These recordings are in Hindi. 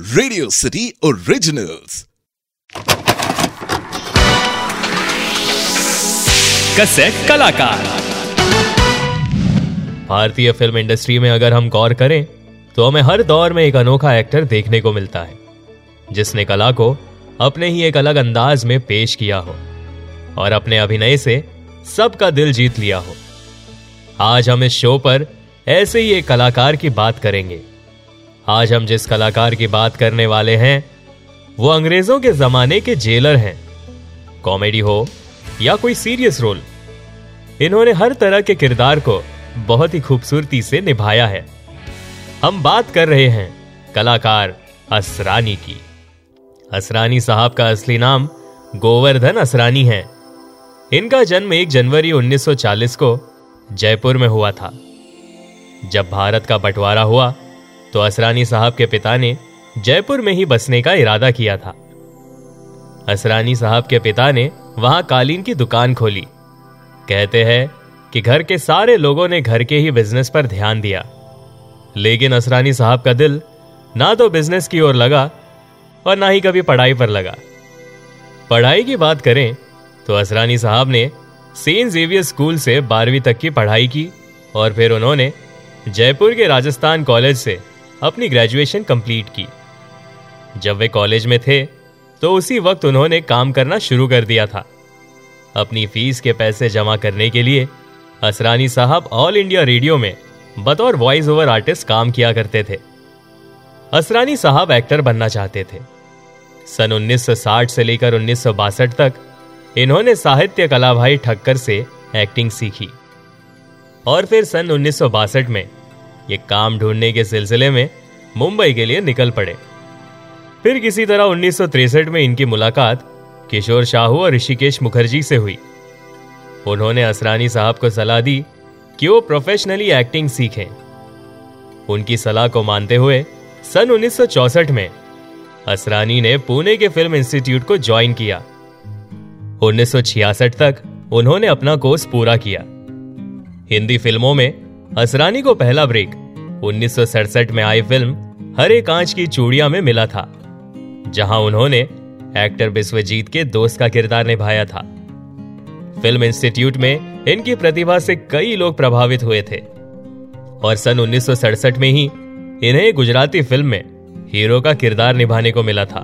रेडियो सिटी ओरिजिनल्स कसेट कलाकार भारतीय फ़िल्म इंडस्ट्री में अगर हम गौर करें तो हमें हर दौर में एक अनोखा एक्टर देखने को मिलता है जिसने कला को अपने ही एक अलग अंदाज में पेश किया हो और अपने अभिनय से सबका दिल जीत लिया हो। आज हम इस शो पर ऐसे ही एक कलाकार की बात करेंगे। आज हम जिस कलाकार की बात करने वाले हैं, वो अंग्रेज़ों के जमाने के जेलर हैं। कॉमेडी हो या कोई सीरियस रोल, इन्होंने हर तरह के किरदार को बहुत ही खूबसूरती से निभाया है। हम बात कर रहे हैं कलाकार असरानी की। असरानी साहब का असली नाम गोवर्धन असरानी है। इनका जन्म 1 जनवरी 1940 को जयपुर में हुआ था। जब भारत का बंटवारा हुआ तो असरानी साहब के पिता ने जयपुर में ही बसने का इरादा किया था। असरानी साहब के पिता ने वहाँ कालीन की दुकान खोली। कहते हैं कि घर के सारे लोगों ने घर के ही बिज़नेस पर ध्यान दिया। लेकिन असरानी साहब का दिल ना तो बिज़नेस की ओर लगा और ना ही कभी पढ़ाई पर लगा। पढ़ाई की बात करें तो असरानी साहब ने सेंट जेवियर स्कूल से बारहवीं तक की पढ़ाई की और फिर उन्होंने जयपुर के राजस्थान कॉलेज से अपनी ग्रेजुएशन कंप्लीट की। जब वे कॉलेज में थे तो उसी वक्त उन्होंने काम करना शुरू कर दिया था। अपनी फ़ीस के पैसे जमा करने के लिए, असरानी साहब ऑल इंडिया रेडियो में बतौर वॉइस ओवर आर्टिस्ट काम किया करते थे। असरानी साहब एक्टर बनना चाहते थे। सन 1960 से लेकर उन्नीस सौ बासठ तक, इन्होंने साहित्य कला भाई ठक्कर से एक्टिंग सीखी। और फिर सन उन्नीस सौ बासठ में ये काम ढूँढने के सिलसिले में मुंबई के लिए निकल पड़े। फिर किसी तरह उन्नीस में इनकी मुलाकात किशोर शाहू और ऋषिकेश मुखर्जी से हुई। उन्होंने असरानी साहब को सलाह दी कि वो प्रोफेशनली एक्टिंग सीखें। उनकी सलाह को मानते हुए सन 1964 में असरानी ने पुणे के फ़िल्म इंस्टीट्यूट को ज्वाइन किया। 1966 तक उन्होंने अपना कोर्स पूरा किया। हिंदी फ़िल्मों में असरानी को पहला ब्रेक उन्नीस सौ सड़सठ में आई फ़िल्म हरे कांच की चूड़िया में मिला था, जहाँ उन्होंने एक्टर विश्वजीत के दोस्त का किरदार निभाया था। फ़िल्म इंस्टीट्यूट में इनकी प्रतिभा से कई लोग प्रभावित हुए थे, और सन उन्नीस में ही इन्हें गुजराती फ़िल्म में हीरो का किरदार निभाने को मिला था।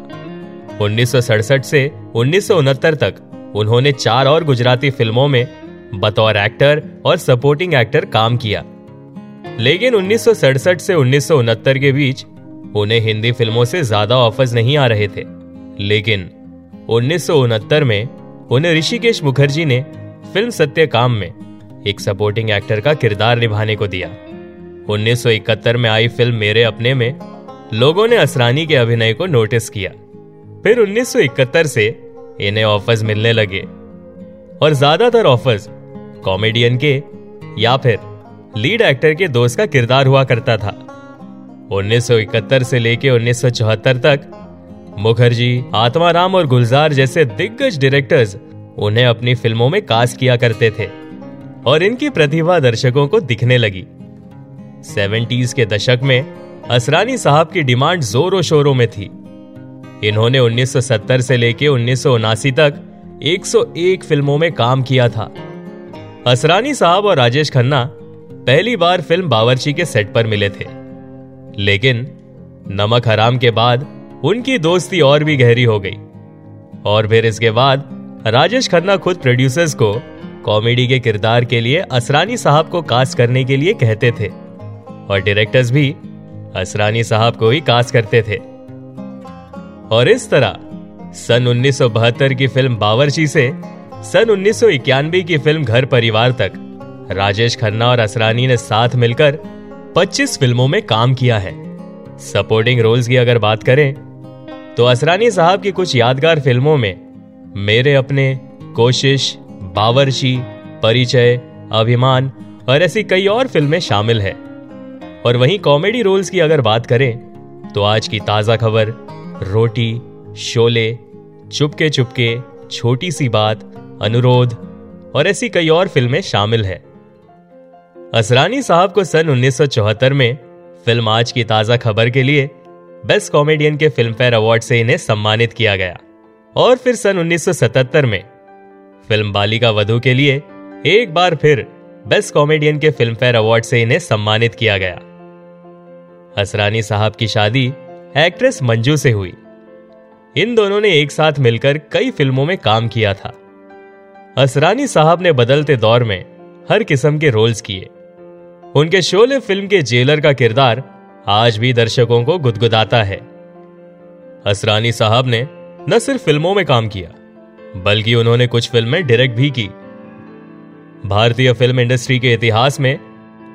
उन्नीस सौ सड़सठ से उन्नीस सौ उनहत्तर तक उन्होंने चार और गुजराती फ़िल्मों में बतौर एक्टर और सपोर्टिंग एक्टर काम किया। लेकिन उन्नीस सौ सड़सठ से उन्नीस के बीच उन्हें हिंदी फ़िल्मों से ज़्यादा ऑफर्स नहीं आ रहे थे। लेकिन उन्नीस में उन्हें ऋषिकेश मुखर्जी ने फ़िल्म सत्यकाम में एक सपोर्टिंग एक्टर का किरदार निभाने को दिया। 1971 में आई फ़िल्म मेरे अपने में लोगों ने असरानी के अभिनय को नोटिस किया। फिर 1971 से इन्हें ऑफर्स मिलने लगे। और ज़्यादातर ऑफर्स कॉमेडियन के या फिर लीड एक्टर के दोस्त का किरदार हुआ करता था। 1971 से लेके 1974 तक, मुखर्जी, आत्माराम और गुलजार जैसे दिग्गज डायरेक्टर्स उन्हें अपनी फ़िल्मों में कास्ट किया करते थे और इनकी प्रतिभा दर्शकों को दिखने लगी। सेवेंटीज के दशक में असरानी साहब की डिमांड जोरों शोरों में थी। इन्होंने 1970 से लेके उन्नीस तक 101 फ़िल्मों में काम किया था। असरानी साहब और राजेश खन्ना पहली बार फ़िल्म बावर्ची के सेट पर मिले थे। लेकिन नमक हराम के बाद उनकी दोस्ती और भी गहरी हो गई। और फिर इसके बाद राजेश खन्ना खुद प्रोड्यूसर्स को कॉमेडी के किरदार के लिए असरानी साहब को कास्ट करने के लिए कहते थे। और डायरेक्टर्स भी असरानी साहब को ही कास्ट करते थे। और इस तरह सन 1972 की फ़िल्म बावर्ची से सन उन्नीस सौ इक्यानबे की फ़िल्म घर परिवार तक राजेश खन्ना और असरानी ने साथ मिलकर 25 फ़िल्मों में काम किया है। सपोर्टिंग रोल्स की अगर बात करें तो असरानी साहब की कुछ यादगार फ़िल्मों में मेरे अपने, कोशिश, बावरची, परिचय, अभिमान और ऐसी कई और फ़िल्में शामिल है। और वहीं कॉमेडी रोल्स की अगर बात करें तो आज की ताज़ा खबर, रोटी, शोले चुपके चुपके छोटी सी बात, अनुरोध और ऐसी कई और फ़िल्में शामिल है। असरानी साहब को सन 1974 में फ़िल्म आज की ताज़ा खबर के लिए बेस्ट कॉमेडियन के फ़िल्म फेयर अवार्ड से इन्हें सम्मानित किया गया। और फिर सन 1977 में फ़िल्म बालिका वधु के लिए एक बार फिर बेस्ट कॉमेडियन के फ़िल्म फेयर अवार्ड से इन्हें सम्मानित किया गया। असरानी साहब की शादी एक्ट्रेस मंजू से हुई। इन दोनों ने एक साथ मिलकर कई फ़िल्मों में काम किया था। असरानी साहब ने बदलते दौर में हर किस्म के रोल्स किए। उनके शोले फ़िल्म के जेलर का किरदार आज भी दर्शकों को गुदगुदाता है। असरानी साहब ने न सिर्फ़ फ़िल्मों में काम किया, बल्कि उन्होंने कुछ फ़िल्में डायरेक्ट भी की। भारतीय फ़िल्म इंडस्ट्री के इतिहास में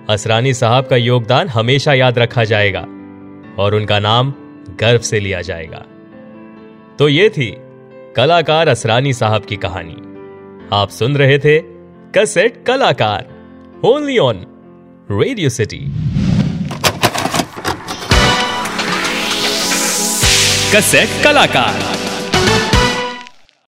असरानी साहब का योगदान हमेशा याद रखा जाएगा और उनका नाम गर्व से लिया जाएगा। तो ये थी कलाकार असरानी साहब की कहानी। आप सुन रहे थे कसेट कलाकार, only on Radio City cassette कलाकार